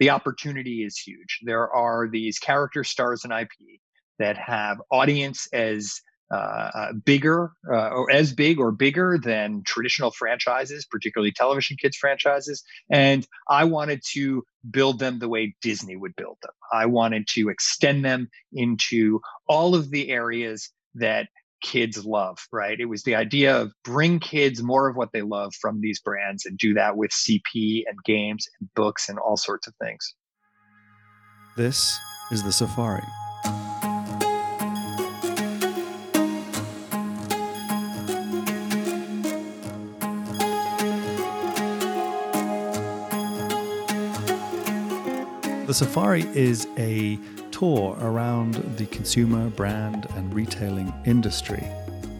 the opportunity is huge. There are these character stars in IP that have audience as uh, uh, bigger uh, or as big or bigger than traditional franchises, particularly television kids franchises. And I wanted to build them the way Disney would build them. I wanted to extend them into all of the areas that kids love, right? It was the idea of bring kids more of what they love from these brands and do that with CP and games and books and all sorts of things. This is the Safari. The Safari is a tour around the consumer, brand, and retailing industry.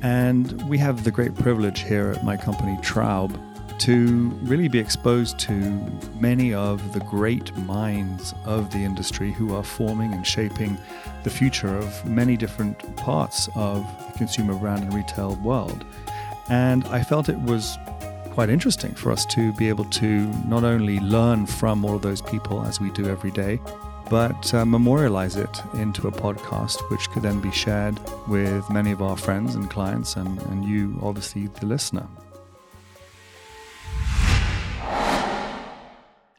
And we have the great privilege here at my company, Traub, to really be exposed to many of the great minds of the industry who are forming and shaping the future of many different parts of the consumer brand and retail world. And I felt it was quite interesting for us to be able to not only learn from all of those people as we do every day, but uh, memorialize it into a podcast, which could then be shared with many of our friends and clients, and, and you, obviously, the listener.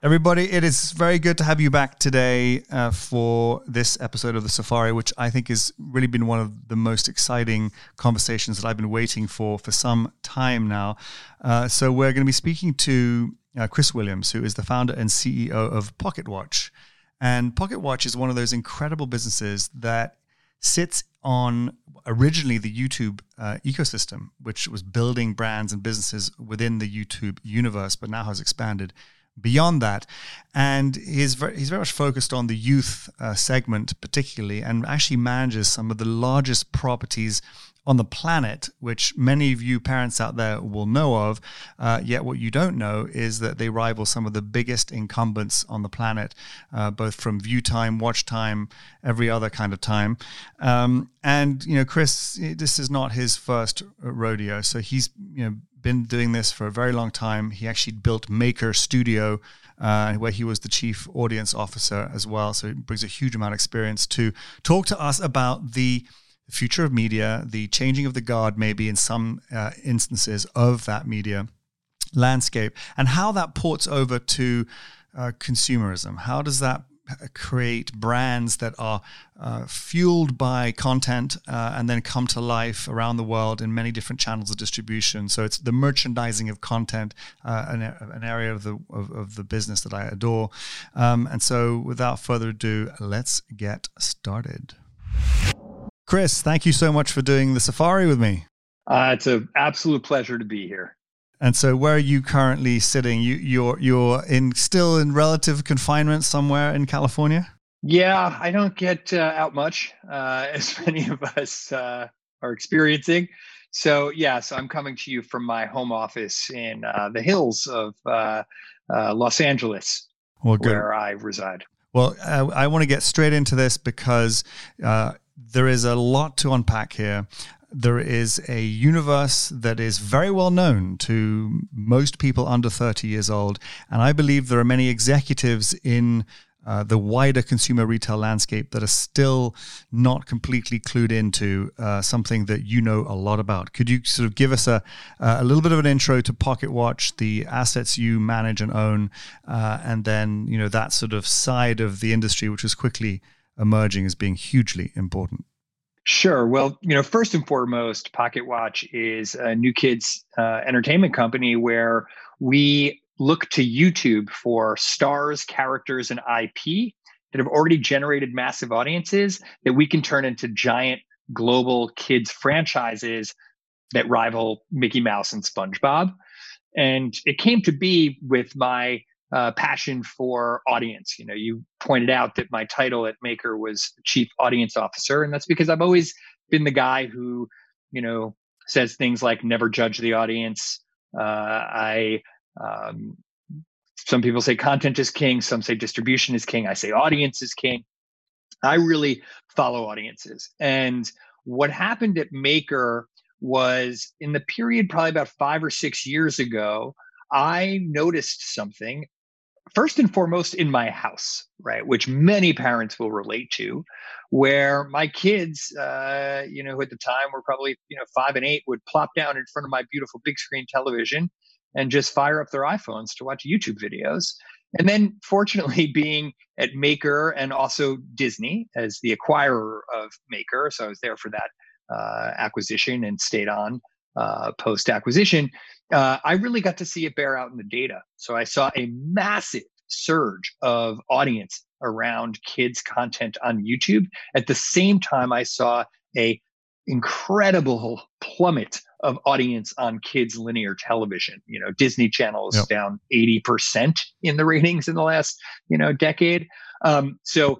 Everybody, it is very good to have you back today uh, for this episode of the Safari, which I think has really been one of the most exciting conversations that I've been waiting for for some time now. Uh, so, we're going to be speaking to uh, Chris Williams, who is the founder and CEO of Pocket Watch. And Pocket Watch is one of those incredible businesses that sits on originally the YouTube uh, ecosystem, which was building brands and businesses within the YouTube universe, but now has expanded beyond that. And he's very, he's very much focused on the youth uh, segment, particularly, and actually manages some of the largest properties on the planet, which many of you parents out there will know of. Uh, yet, what you don't know is that they rival some of the biggest incumbents on the planet, uh, both from view time, watch time, every other kind of time. Um, and you know, Chris, this is not his first rodeo, so he's you know been doing this for a very long time. He actually built Maker Studio, uh, where he was the chief audience officer as well. So he brings a huge amount of experience to talk to us about the future of media, the changing of the guard, maybe in some uh, instances of that media landscape, and how that ports over to uh, consumerism. How does that create brands that are uh, fueled by content uh, and then come to life around the world in many different channels of distribution. So it's the merchandising of content, uh, an, an, area of the of, of, the business that I adore. Um, and so, without further ado, let's get started. Chris, thank you so much for doing the safari with me. Uh, it's an absolute pleasure to be here. And so, where are you currently sitting? You, you're you're in still in relative confinement somewhere in California. Yeah, I don't get uh, out much, uh, as many of us uh, are experiencing. So, yeah, so I'm coming to you from my home office in uh, the hills of uh, uh, Los Angeles, well, where I reside. Well, I want to get straight into this because there is a lot to unpack here there is a universe that is very well known to most people under 30 years old. And I believe there are many executives in uh, the wider consumer retail landscape that are still not completely clued into uh, something that you know a lot about. Could you sort of give us a, a little bit of an intro to Pocket Watch, the assets you manage and own, uh, and then you know that sort of side of the industry, which is quickly emerging as being hugely important? Sure. Well, you know, first and foremost, Pocket Watch is a new kids uh, entertainment company where we look to YouTube for stars, characters, and IP that have already generated massive audiences that we can turn into giant global kids franchises that rival Mickey Mouse and SpongeBob. And it came to be with my uh, passion for audience. You know, you pointed out that my title at Maker was Chief Audience Officer, and that's because I've always been the guy who, you know, says things like never judge the audience. Uh, I, um, some people say content is king, some say distribution is king. I say audience is king. I really follow audiences. And what happened at Maker was in the period probably about five or six years ago, I noticed something first and foremost in my house, right, which many parents will relate to, where my kids, uh, you know, at the time were probably you know five and eight, would plop down in front of my beautiful big screen television and just fire up their iPhones to watch YouTube videos. And then, fortunately, being at Maker and also Disney as the acquirer of Maker, so I was there for that uh, acquisition and stayed on uh, post acquisition. Uh, I really got to see it bear out in the data. So I saw a massive surge of audience around kids content on YouTube. At the same time, I saw a incredible plummet of audience on kids linear television. You know, Disney Channel is yep. down 80% in the ratings in the last, you know, decade. Um, so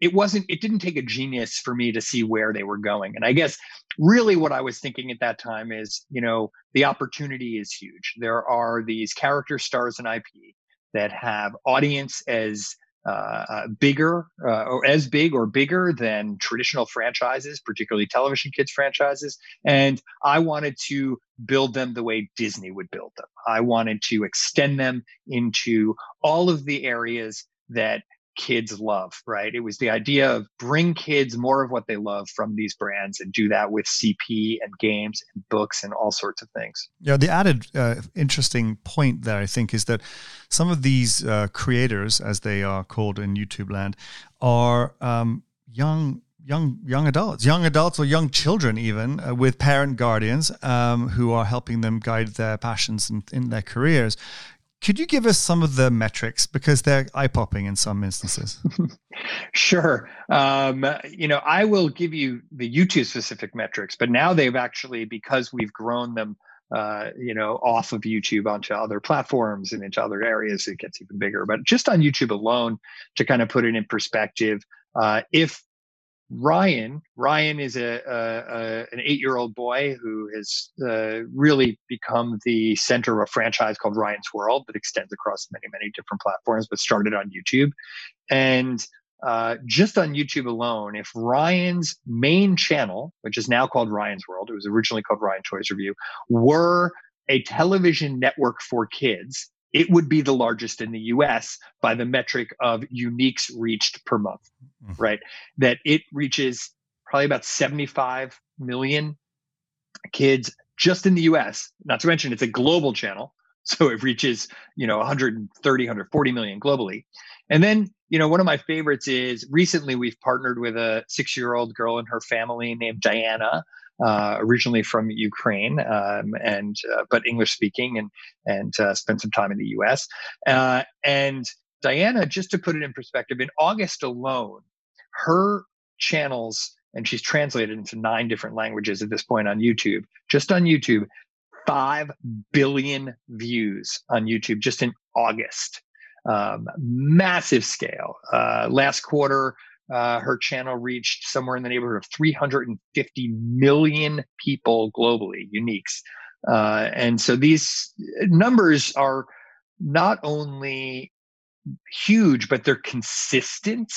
it wasn't it didn't take a genius for me to see where they were going. And I guess really what I was thinking at that time is, you know, the opportunity is huge. There are these character stars and IP that have audience as uh, uh, bigger uh, or as big or bigger than traditional franchises, particularly television kids franchises. And I wanted to build them the way Disney would build them. I wanted to extend them into all of the areas that kids love, right? It was the idea of bring kids more of what they love from these brands and do that with CP and games and books and all sorts of things. Yeah, the added uh, interesting point there, I think, is that some of these uh, creators, as they are called in YouTube land, are um, young young young adults, young adults or young children even uh, with parent guardians um, who are helping them guide their passions in, in their careers. Could you give us some of the metrics because they're eye popping in some instances? sure. Um, you know, I will give you the YouTube specific metrics, but now they've actually, because we've grown them, uh, you know, off of YouTube onto other platforms and into other areas, it gets even bigger. But just on YouTube alone, to kind of put it in perspective, uh, if Ryan. Ryan is a, a, a an eight year old boy who has uh, really become the center of a franchise called Ryan's World that extends across many many different platforms, but started on YouTube. And uh, just on YouTube alone, if Ryan's main channel, which is now called Ryan's World, it was originally called Ryan Toys Review, were a television network for kids, it would be the largest in the US by the metric of uniques reached per month, mm-hmm. right? That it reaches probably about 75 million kids just in the US, not to mention it's a global channel. So it reaches, you know, 130, 140 million globally. And then, you know, one of my favorites is recently we've partnered with a six year old girl and her family named Diana, uh, originally from Ukraine um, and uh, but English speaking and and uh, spent some time in the U.S. Uh, and Diana, just to put it in perspective, in August alone, her channels and she's translated into nine different languages at this point on YouTube. Just on YouTube, five billion views on YouTube just in August. Um, massive scale. Uh, last quarter, uh, her channel reached somewhere in the neighborhood of 350 million people globally, uniques. Uh, and so these numbers are not only huge, but they're consistent.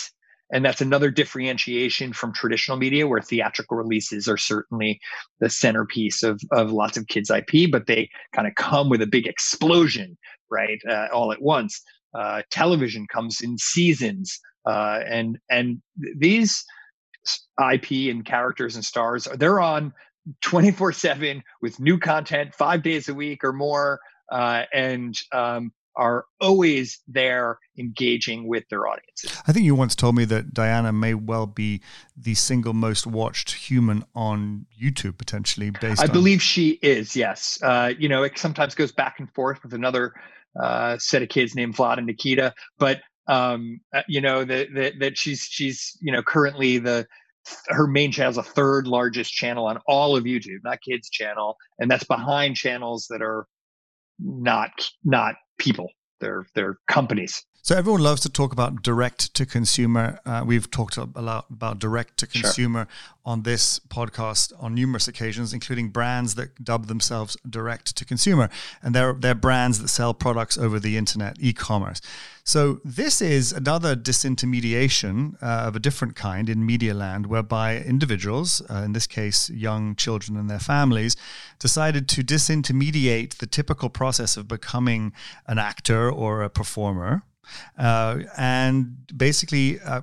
And that's another differentiation from traditional media where theatrical releases are certainly the centerpiece of, of lots of kids' IP, but they kind of come with a big explosion, right? Uh, all at once. Uh, television comes in seasons uh, and and these IP and characters and stars they're on 24 7 with new content five days a week or more uh, and um, are always there engaging with their audiences. I think you once told me that Diana may well be the single most watched human on YouTube, potentially based. I on- believe she is. Yes, uh, you know, it sometimes goes back and forth with another uh, set of kids named Vlad and Nikita, but um, uh, you know that, that that she's she's you know currently the her main channel is a third largest channel on all of YouTube, not kids channel, and that's behind channels that are not not people. They're they're companies. So everyone loves to talk about direct to consumer. Uh, we've talked a lot about direct to consumer sure. on this podcast on numerous occasions, including brands that dub themselves direct to consumer, and they're they're brands that sell products over the internet, e-commerce. So this is another disintermediation uh, of a different kind in media land, whereby individuals, uh, in this case young children and their families, decided to disintermediate the typical process of becoming an actor or a performer uh, and basically uh,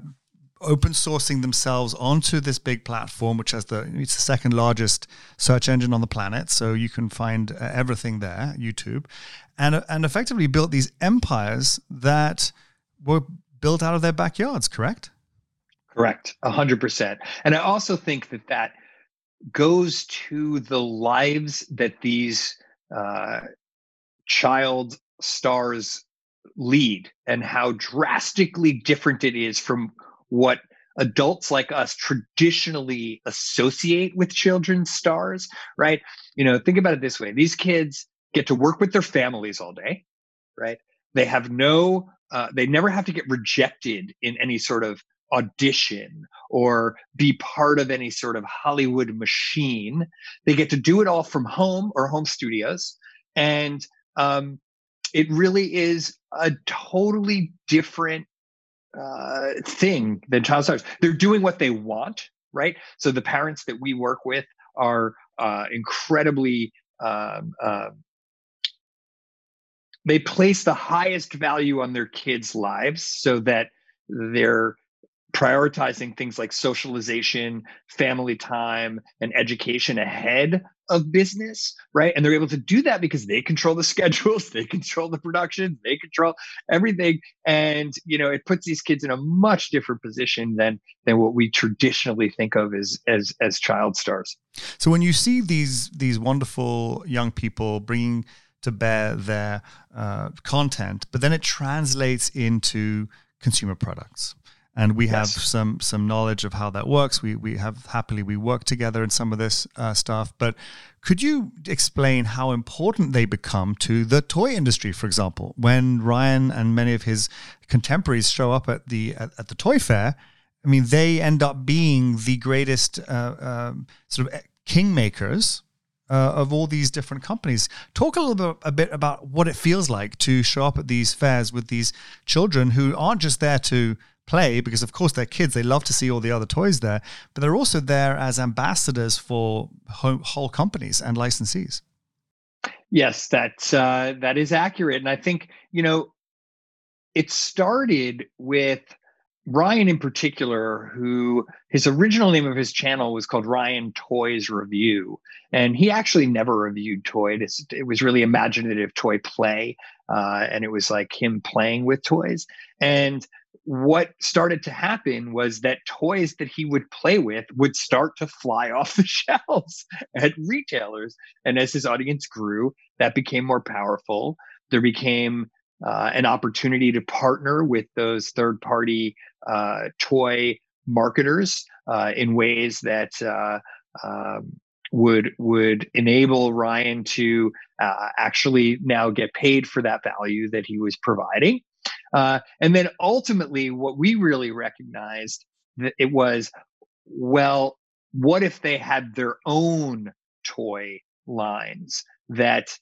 open sourcing themselves onto this big platform, which has the it's the second largest search engine on the planet. So you can find uh, everything there, YouTube, and and effectively built these empires that were built out of their backyards. Correct. Correct, hundred percent. And I also think that that goes to the lives that these uh, child stars lead and how drastically different it is from what adults like us traditionally associate with children's stars, right? You know, think about it this way these kids get to work with their families all day, right? They have no, uh, they never have to get rejected in any sort of audition or be part of any sort of Hollywood machine. They get to do it all from home or home studios. And um, it really is a totally different uh, thing than child stars. They're doing what they want, right? So the parents that we work with are uh, incredibly. Um, uh, they place the highest value on their kids' lives so that they're prioritizing things like socialization, family time, and education ahead of business, right? And they're able to do that because they control the schedules, they control the production, they control everything. And you know, it puts these kids in a much different position than than what we traditionally think of as as as child stars. So when you see these these wonderful young people bringing to bear their uh, content, but then it translates into consumer products and we yes. have some some knowledge of how that works. We we have happily we work together in some of this uh, stuff. But could you explain how important they become to the toy industry, for example, when Ryan and many of his contemporaries show up at the at, at the toy fair? I mean, they end up being the greatest uh, uh, sort of kingmakers uh, of all these different companies. Talk a little bit a bit about what it feels like to show up at these fairs with these children who aren't just there to play because of course they're kids they love to see all the other toys there but they're also there as ambassadors for whole, companies and licensees yes that uh, that is accurate and i think you know it started with Ryan in particular, who his original name of his channel was called Ryan Toys Review, and he actually never reviewed toys. It was really imaginative toy play, uh, and it was like him playing with toys. And what started to happen was that toys that he would play with would start to fly off the shelves at retailers. And as his audience grew, that became more powerful. There became uh, an opportunity to partner with those third party uh, toy marketers uh, in ways that uh, um, would would enable Ryan to uh, actually now get paid for that value that he was providing. Uh, and then ultimately, what we really recognized that it was, well, what if they had their own toy lines that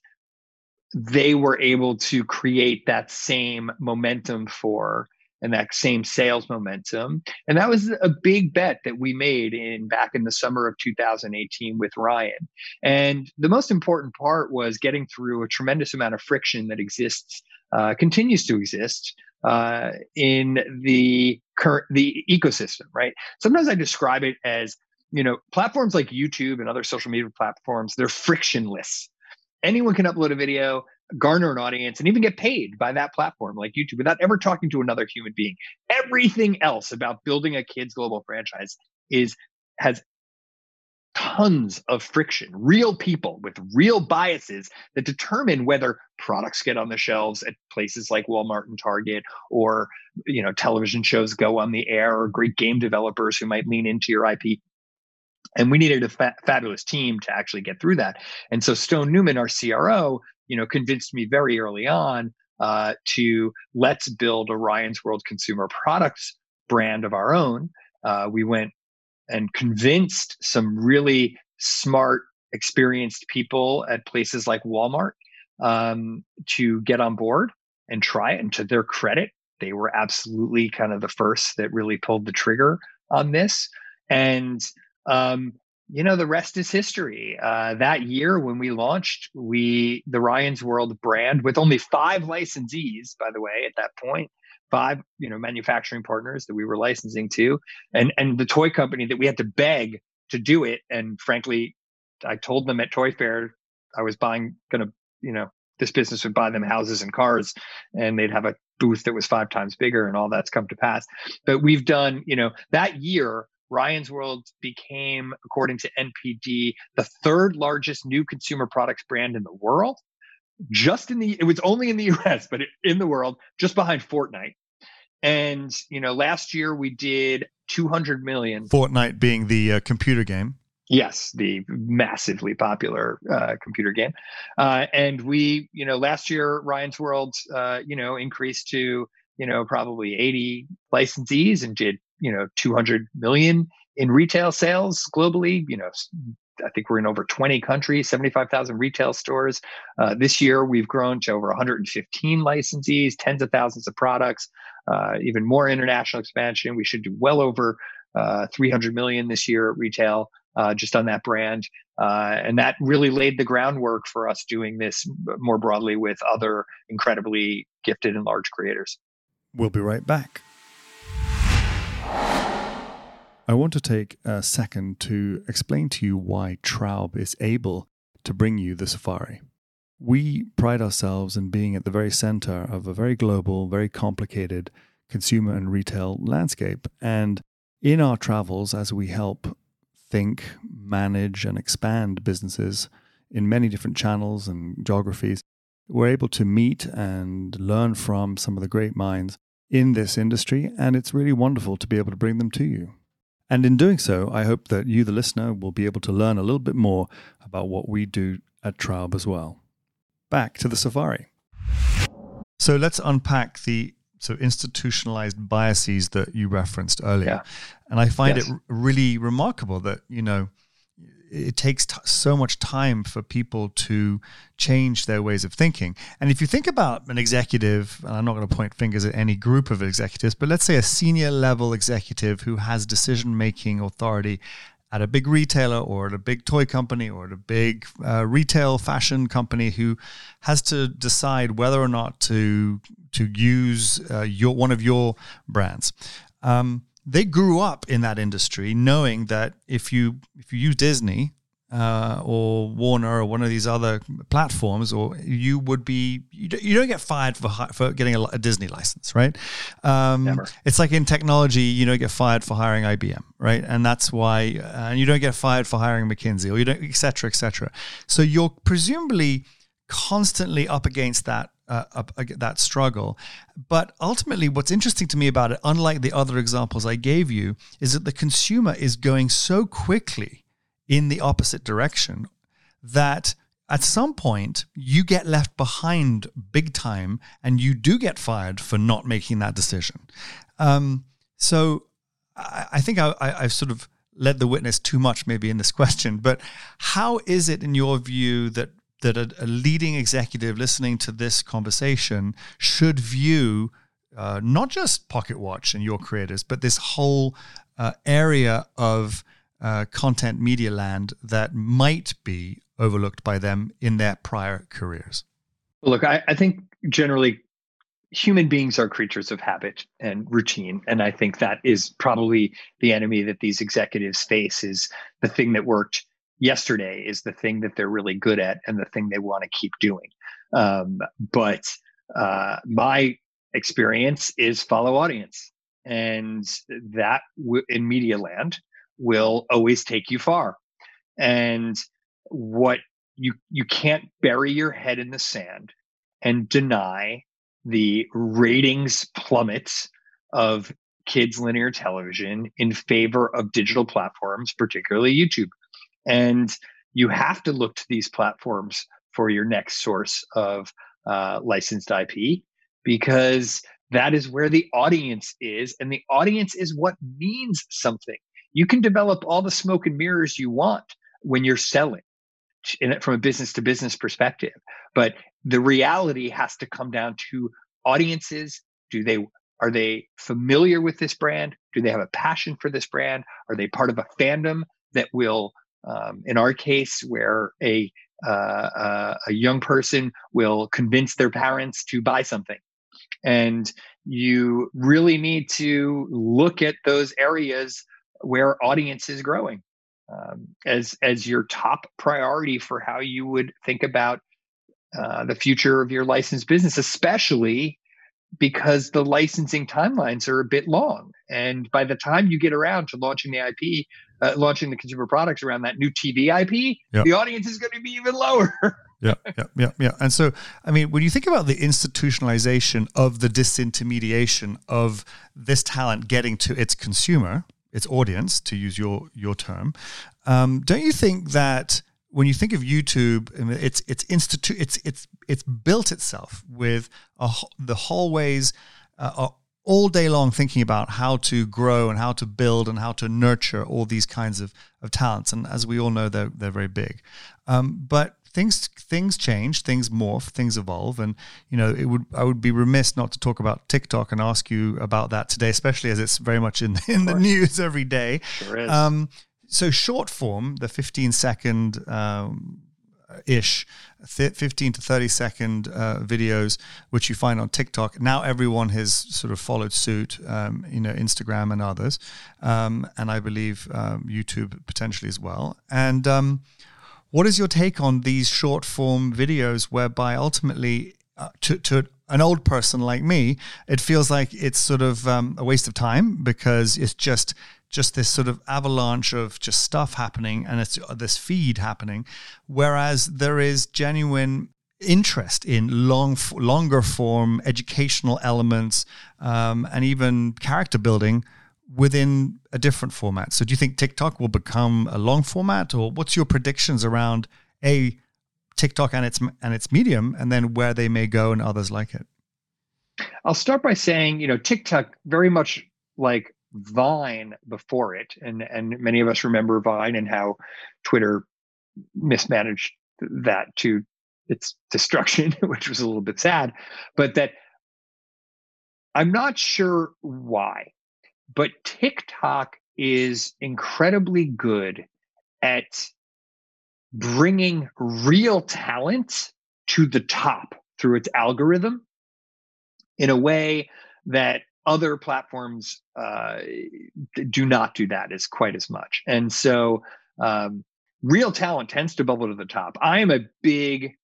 they were able to create that same momentum for and that same sales momentum. And that was a big bet that we made in back in the summer of 2018 with Ryan. And the most important part was getting through a tremendous amount of friction that exists, uh, continues to exist uh, in the current the ecosystem. Right. Sometimes I describe it as you know platforms like YouTube and other social media platforms. They're frictionless. Anyone can upload a video garner an audience and even get paid by that platform like YouTube without ever talking to another human being. Everything else about building a kids global franchise is has tons of friction, real people with real biases that determine whether products get on the shelves at places like Walmart and Target or you know television shows go on the air or great game developers who might lean into your IP and we needed a fa- fabulous team to actually get through that and so stone newman our cro you know, convinced me very early on uh, to let's build a Ryan's World consumer products brand of our own. Uh, we went and convinced some really smart, experienced people at places like Walmart um, to get on board and try it. And to their credit, they were absolutely kind of the first that really pulled the trigger on this. And um, you know the rest is history uh, that year when we launched we the ryan's world brand with only five licensees by the way at that point five you know manufacturing partners that we were licensing to and and the toy company that we had to beg to do it and frankly i told them at toy fair i was buying gonna you know this business would buy them houses and cars and they'd have a booth that was five times bigger and all that's come to pass but we've done you know that year Ryan's World became, according to NPD, the third largest new consumer products brand in the world. Just in the, it was only in the US, but in the world, just behind Fortnite. And, you know, last year we did 200 million. Fortnite being the uh, computer game. Yes, the massively popular uh, computer game. Uh, and we, you know, last year, Ryan's World, uh, you know, increased to, you know, probably 80 licensees and did, you know, 200 million in retail sales globally. You know, I think we're in over 20 countries, 75,000 retail stores. Uh, this year, we've grown to over 115 licensees, tens of thousands of products, uh, even more international expansion. We should do well over uh, 300 million this year at retail uh, just on that brand. Uh, and that really laid the groundwork for us doing this more broadly with other incredibly gifted and large creators. We'll be right back. I want to take a second to explain to you why Traub is able to bring you the safari. We pride ourselves in being at the very center of a very global, very complicated consumer and retail landscape. And in our travels, as we help think, manage, and expand businesses in many different channels and geographies. We're able to meet and learn from some of the great minds in this industry, and it's really wonderful to be able to bring them to you. And in doing so, I hope that you, the listener, will be able to learn a little bit more about what we do at Traub as well. Back to the safari. So let's unpack the so institutionalized biases that you referenced earlier. Yeah. And I find yes. it r- really remarkable that, you know, it takes t- so much time for people to change their ways of thinking. And if you think about an executive, and I'm not going to point fingers at any group of executives, but let's say a senior level executive who has decision making authority at a big retailer or at a big toy company or at a big uh, retail fashion company who has to decide whether or not to to use uh, your one of your brands. Um, they grew up in that industry, knowing that if you if you use Disney uh, or Warner or one of these other platforms, or you would be you don't, you don't get fired for for getting a, a Disney license, right? Um, Never. It's like in technology, you don't get fired for hiring IBM, right? And that's why, uh, and you don't get fired for hiring McKinsey, or you don't, et cetera, et cetera. So you're presumably constantly up against that uh, that struggle. But ultimately, what's interesting to me about it, unlike the other examples I gave you, is that the consumer is going so quickly in the opposite direction that at some point you get left behind big time and you do get fired for not making that decision. Um, so I, I think I, I, I've sort of led the witness too much maybe in this question, but how is it in your view that that a, a, leading executive listening to this conversation should view uh, not just Pocket Watch and your creators, but this whole uh, area of uh, content media land that might be overlooked by them in their prior careers? Look, I, I think generally human beings are creatures of habit and routine and i think that is probably the enemy that these executives face is the thing that worked yesterday is the thing that they're really good at and the thing they want to keep doing um, but uh, my experience is follow audience and that w- in media land will always take you far. And what you you can't bury your head in the sand and deny the ratings plummets of kids linear television in favor of digital platforms, particularly YouTube. And you have to look to these platforms for your next source of uh, licensed IP because that is where the audience is. And the audience is what means something. You can develop all the smoke and mirrors you want when you're selling in from a business to business perspective but the reality has to come down to audiences. Do they are they familiar with this brand? Do they have a passion for this brand? Are they part of a fandom that will um, in our case where a uh, uh, a young person will convince their parents to buy something. And you really need to look at those areas where audience is growing um, as as your top priority for how you would think about uh, the future of your licensed business, especially because the licensing timelines are a bit long. And by the time you get around to launching the IP, uh, launching the consumer products around that new TV IP, yep. the audience is going to be even lower. yeah, yeah, yeah, yeah. And so, I mean, when you think about the institutionalization of the disintermediation of this talent getting to its consumer, its audience, to use your your term, um, don't you think that when you think of YouTube, it's it's institute it's it's it's built itself with a, the hallways uh, all day long thinking about how to grow and how to build and how to nurture all these kinds of, of talents. And as we all know, they're they're very big. Um, but things things change, things morph, things evolve, and you know it would I would be remiss not to talk about TikTok and ask you about that today, especially as it's very much in in the news every day. Sure is. Um, so short form, the 15 second um, ish, 15 to 30 second uh, videos, which you find on TikTok. Now everyone has sort of followed suit, um, you know, Instagram and others, um, and I believe um, YouTube potentially as well. And um, what is your take on these short form videos, whereby ultimately, uh, to, to an old person like me, it feels like it's sort of um, a waste of time because it's just just this sort of avalanche of just stuff happening and it's uh, this feed happening. Whereas there is genuine interest in long longer form educational elements um, and even character building within a different format. So do you think tiktok will become a long format or what's your predictions around a tiktok and its and its medium and then where they may go and others like it? I'll start by saying you know tiktok very much like Vine before it, and and many of us remember Vine and how Twitter mismanaged that to its destruction, which was a little bit sad. But that I'm not sure why, but TikTok is incredibly good at bringing real talent to the top through its algorithm in a way that other platforms uh, do not do that as quite as much. And so um, real talent tends to bubble to the top. I am a big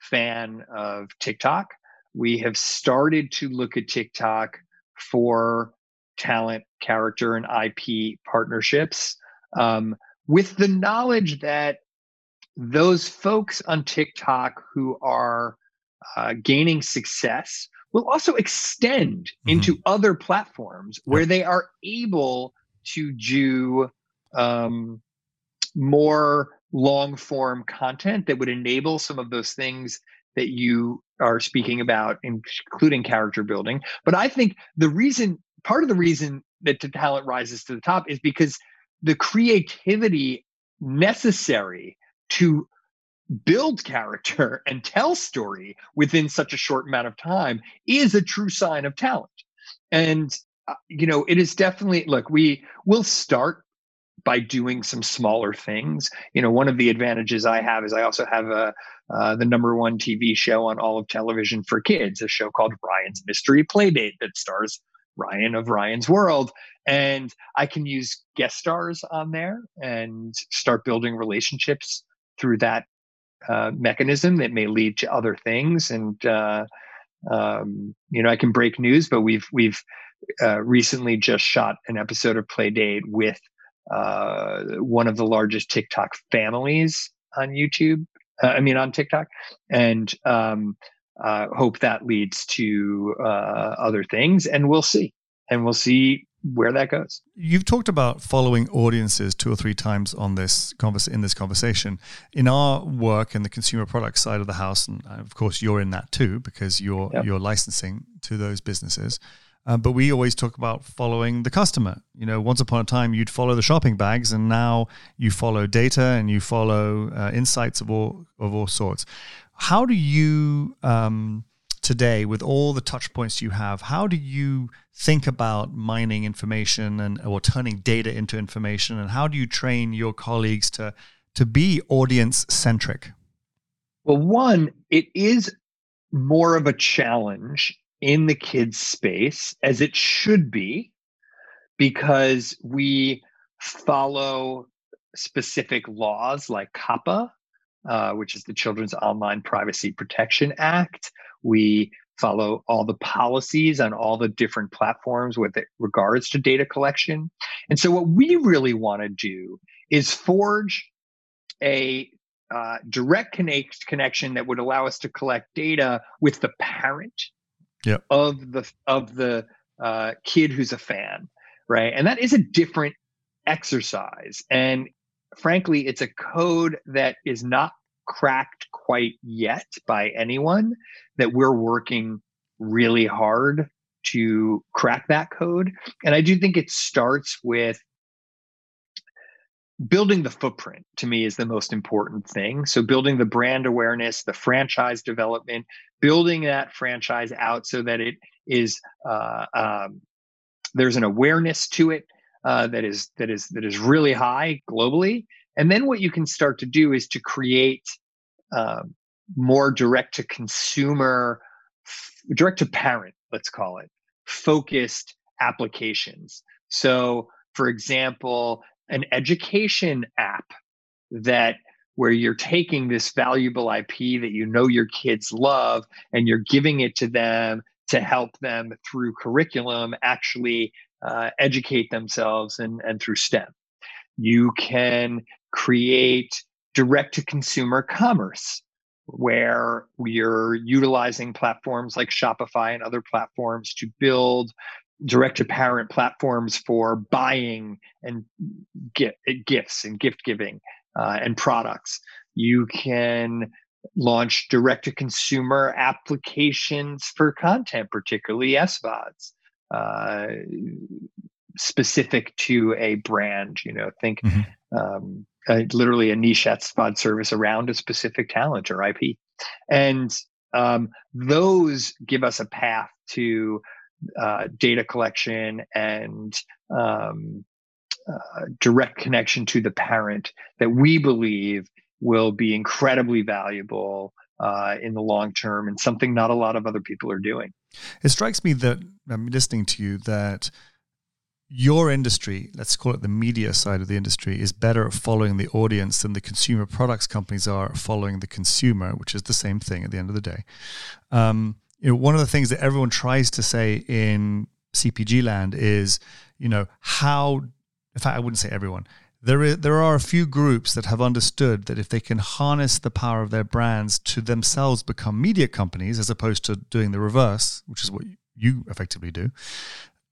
fan of TikTok. We have started to look at TikTok for talent, character, and IP partnerships um, with the knowledge that those folks on TikTok who are uh, gaining success will also extend mm-hmm. into other platforms where they are able to do um, more long form content that would enable some of those things that you are speaking about, including character building. But I think the reason, part of the reason that the talent rises to the top is because the creativity necessary to build character and tell story within such a short amount of time is a true sign of talent. And uh, you know it is definitely look we will start by doing some smaller things. You know one of the advantages i have is i also have a uh, the number one tv show on all of television for kids a show called ryan's mystery playdate that stars ryan of ryan's world. And i can use guest stars on there and start building relationships through that uh, mechanism that may lead to other things. And uh, um, you know, I can break news, but we've we've uh, recently just shot an episode of Playdate with uh, one of the largest TikTok families on YouTube. Uh, I mean, on TikTok, and um, hope that leads to other things, and we'll see, and we'll see where that goes. You've talked about following audiences two or three times on this convers- in this conversation. In our work in the consumer product side of the house, and of course you're in that too because you're yep. you're licensing to those businesses. Uh, but we always talk about following the customer. You know, once upon a time you'd follow the shopping bags, and now you follow data and you follow uh, insights of all of all sorts. How do you um, today, with all the touch points you have, how do you think about mining information and or turning data into information, and how do you train your colleagues to to be audience centric? Well, one, it is more of a challenge in the kids space as it should be because we follow specific laws like COPPA, uh, which is the Children's Online Privacy Protection Act. We follow all the policies on all the different platforms with regards to data collection. And so, what we really want to do is forge a uh, direct connect, connection that would allow us to collect data with the parent yep. of the of the uh, kid who's a fan, right? And that is a different exercise. And frankly, it's a code that is not cracked quite yet by anyone. That we're working really hard to crack that code. And I do think it starts with building the footprint to me is the most important thing. So building the brand awareness, the franchise development, building that franchise out so that it is uh, um, there's an awareness to it uh, that is that is that is really high globally. And then what you can start to do is to create um, more direct to consumer, direct to parent, let's call it, focused applications. So, for example, an education app that where you're taking this valuable IP that you know your kids love and you're giving it to them to help them through curriculum actually uh, educate themselves and, and through STEM. You can create direct to consumer commerce where you're utilizing platforms like Shopify and other platforms to build direct to parent platforms for buying and get, gifts and gift giving uh, and products. You can launch direct to consumer applications for content, particularly SVODs, uh, specific to a brand. You know, think mm-hmm. um, literally a niche SVOD service around a specific talent or IP. And um, those give us a path to uh, data collection and um, uh, direct connection to the parent that we believe will be incredibly valuable uh, in the long term and something not a lot of other people are doing. It strikes me that I'm listening to you that your industry, let's call it the media side of the industry, is better at following the audience than the consumer products companies are following the consumer, which is the same thing at the end of the day. Um, you know, one of the things that everyone tries to say in CPG land is, you know, how. In fact, I wouldn't say everyone. There is, there are a few groups that have understood that if they can harness the power of their brands to themselves become media companies, as opposed to doing the reverse, which is what you effectively do,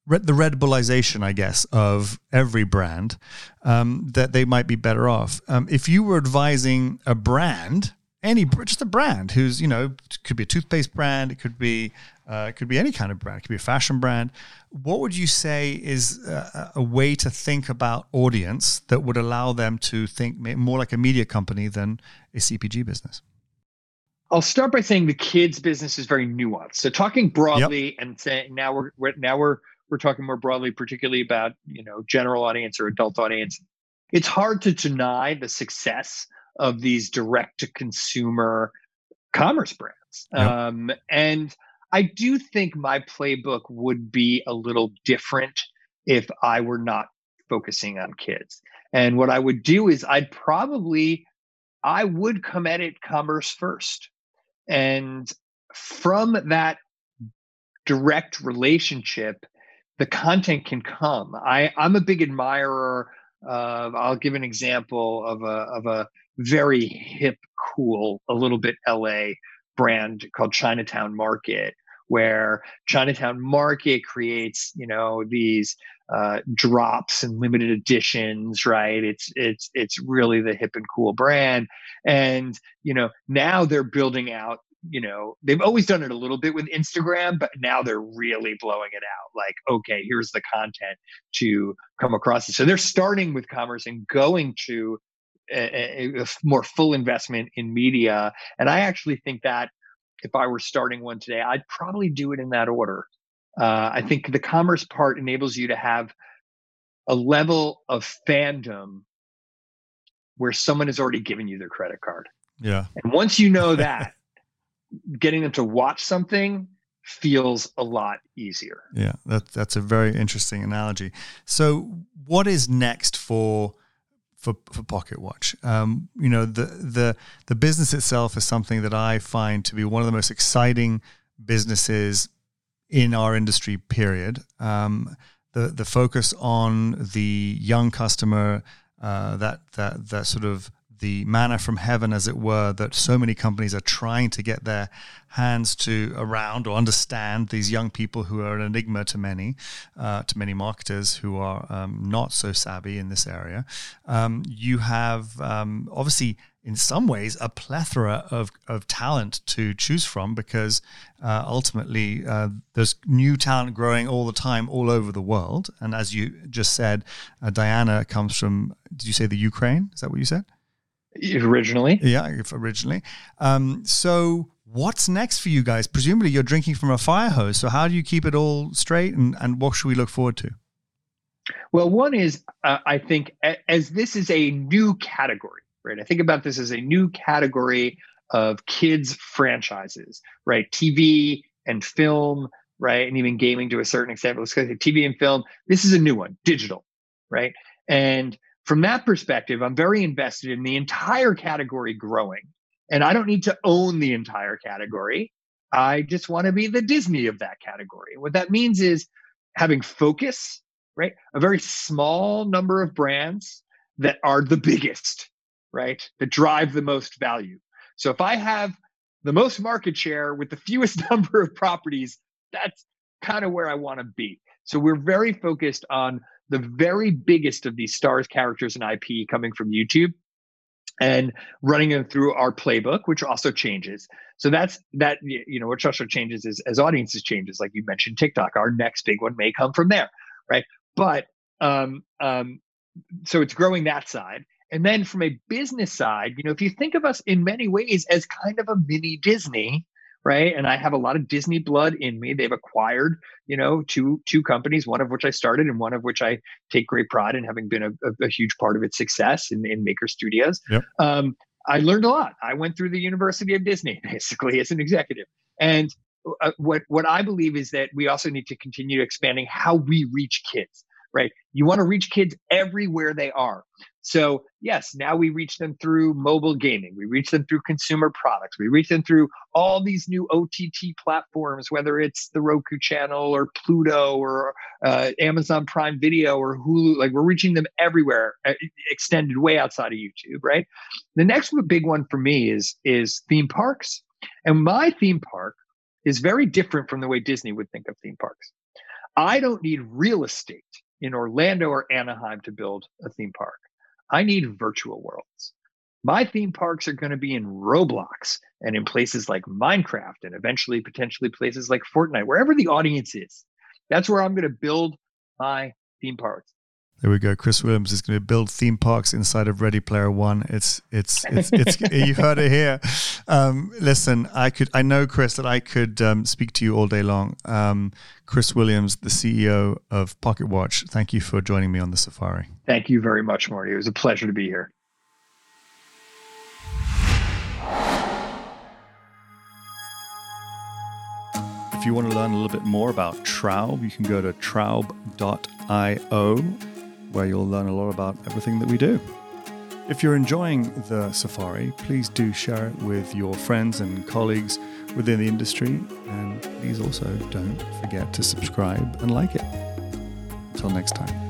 the Red Bullization, I guess, of every brand, um, that they might be better off. Um, if you were advising a brand, any just a brand who's you know could be a toothpaste brand, it could be uh, it could be any kind of brand, it could be a fashion brand. What would you say is a, a way to think about audience that would allow them to think more like a media company than a CPG business? I'll start by saying the kids business is very nuanced. So talking broadly yep. and saying now we're, we're now we're we're talking more broadly, particularly about you know general audience or adult audience, it's hard to deny the success of these direct to consumer commerce brands. Um, and I do think my playbook would be a little different if I were not focusing on kids. And what I would do is I'd probably I would come at it commerce first. And from that direct relationship, the content can come. I, I'm a big admirer of, I'll give an example of a, of a very hip, cool, a little bit LA brand called Chinatown Market, where Chinatown Market creates, you know, these uh, drops and limited editions, right? It's it's it's really the hip and cool brand, and you know now they're building out you know they've always done it a little bit with instagram but now they're really blowing it out. Like okay here's the content to come across it. So they're starting with commerce and going to a, a, a more full investment in media. And i actually think that if i were starting one today i'd probably do it in that order. Uh, i think the commerce part enables you to have a level of fandom where someone has already given you their credit card. Yeah. And once you know that getting them to watch something feels a lot easier. Yeah, that, that's a very interesting analogy. So, what is next for for, for Pocket Watch? Um, you know, the the the business itself is something that I find to be one of the most exciting businesses in our industry. Period. Um, the the focus on the young customer, uh, that that that sort of the manna from heaven, as it were, that so many companies are trying to get their hands to around or understand these young people who are an enigma to many, uh, to many marketers who are um, not so savvy in this area. Um, you have um, obviously in some ways a plethora of, of talent to choose from because uh, ultimately uh, there's new talent growing all the time all over the world. And as you just said uh, diana comes from did you say the ukraine? Is that what you said originally. Yeah, originally. Um, so what's next for you guys? Presumably you're drinking from a fire hose. So how do you keep it all straight and, and what should we look forward to? Well, one is uh, I think as this is a new category, right? I think about this as a new category of kids franchises, right? TV and film, right? And even gaming to a certain extent. Let's go to TV and film. This is a new one, digital, right? And from that perspective, I'm very invested in the entire category growing. And I don't need to own the entire category. I just want to be the Disney of that category. What that means is having focus, right? A very small number of brands that are the biggest, right? That drive the most value. So if I have the most market share with the fewest number of properties, that's kind of where I want to be. So we're very focused on the very biggest of these stars, characters, and IP coming from YouTube and running them through our playbook, which also changes. So that's that, you know, which also changes is as audiences changes, like you mentioned TikTok, our next big one may come from there, right? But um, um, so it's growing that side. And then from a business side, you know, if you think of us in many ways as kind of a mini Disney, right? And I have a lot of Disney blood in me. They've acquired, you know, two two companies, one of which I started and one of which I take great pride in having been a, a, a huge part of its success in, in Maker Studios. Yep. Um, I learned a lot. I went through the University of Disney basically as an executive, and uh, what what I believe is that we also need to continue expanding how we reach kids. Right? You want to reach kids everywhere they are. So, yes, now we reach them through mobile gaming. We reach them through consumer products. We reach them through all these new OTT platforms, whether it's the Roku channel or Pluto or uh, Amazon Prime Video or Hulu. Like we're reaching them everywhere, uh, extended way outside of YouTube, right? The next big one for me is is theme parks. And my theme park is very different from the way Disney would think of theme parks. I don't need real estate in Orlando or Anaheim to build a theme park. I need virtual worlds. My theme parks are going to be in Roblox and in places like Minecraft and eventually potentially places like Fortnite, wherever the audience is. That's where I'm going to build my theme parks. There we go. Chris Williams is going to build theme parks inside of Ready Player One. It's it's it's, it's you heard it here. Um, listen, I could I know Chris that I could um, speak to you all day long. Um, Chris Williams, the CEO of Pocket.watch. Thank you for joining me on the Safari. Thank you very much, Marty. It was a pleasure to be here. If you want to learn a little bit more about Traub, you can go to traub.io where you'll learn a lot about everything that we do. If you're enjoying the safari, please do share it with your friends and colleagues within the industry. And please also don't forget to subscribe and like it. Until next time.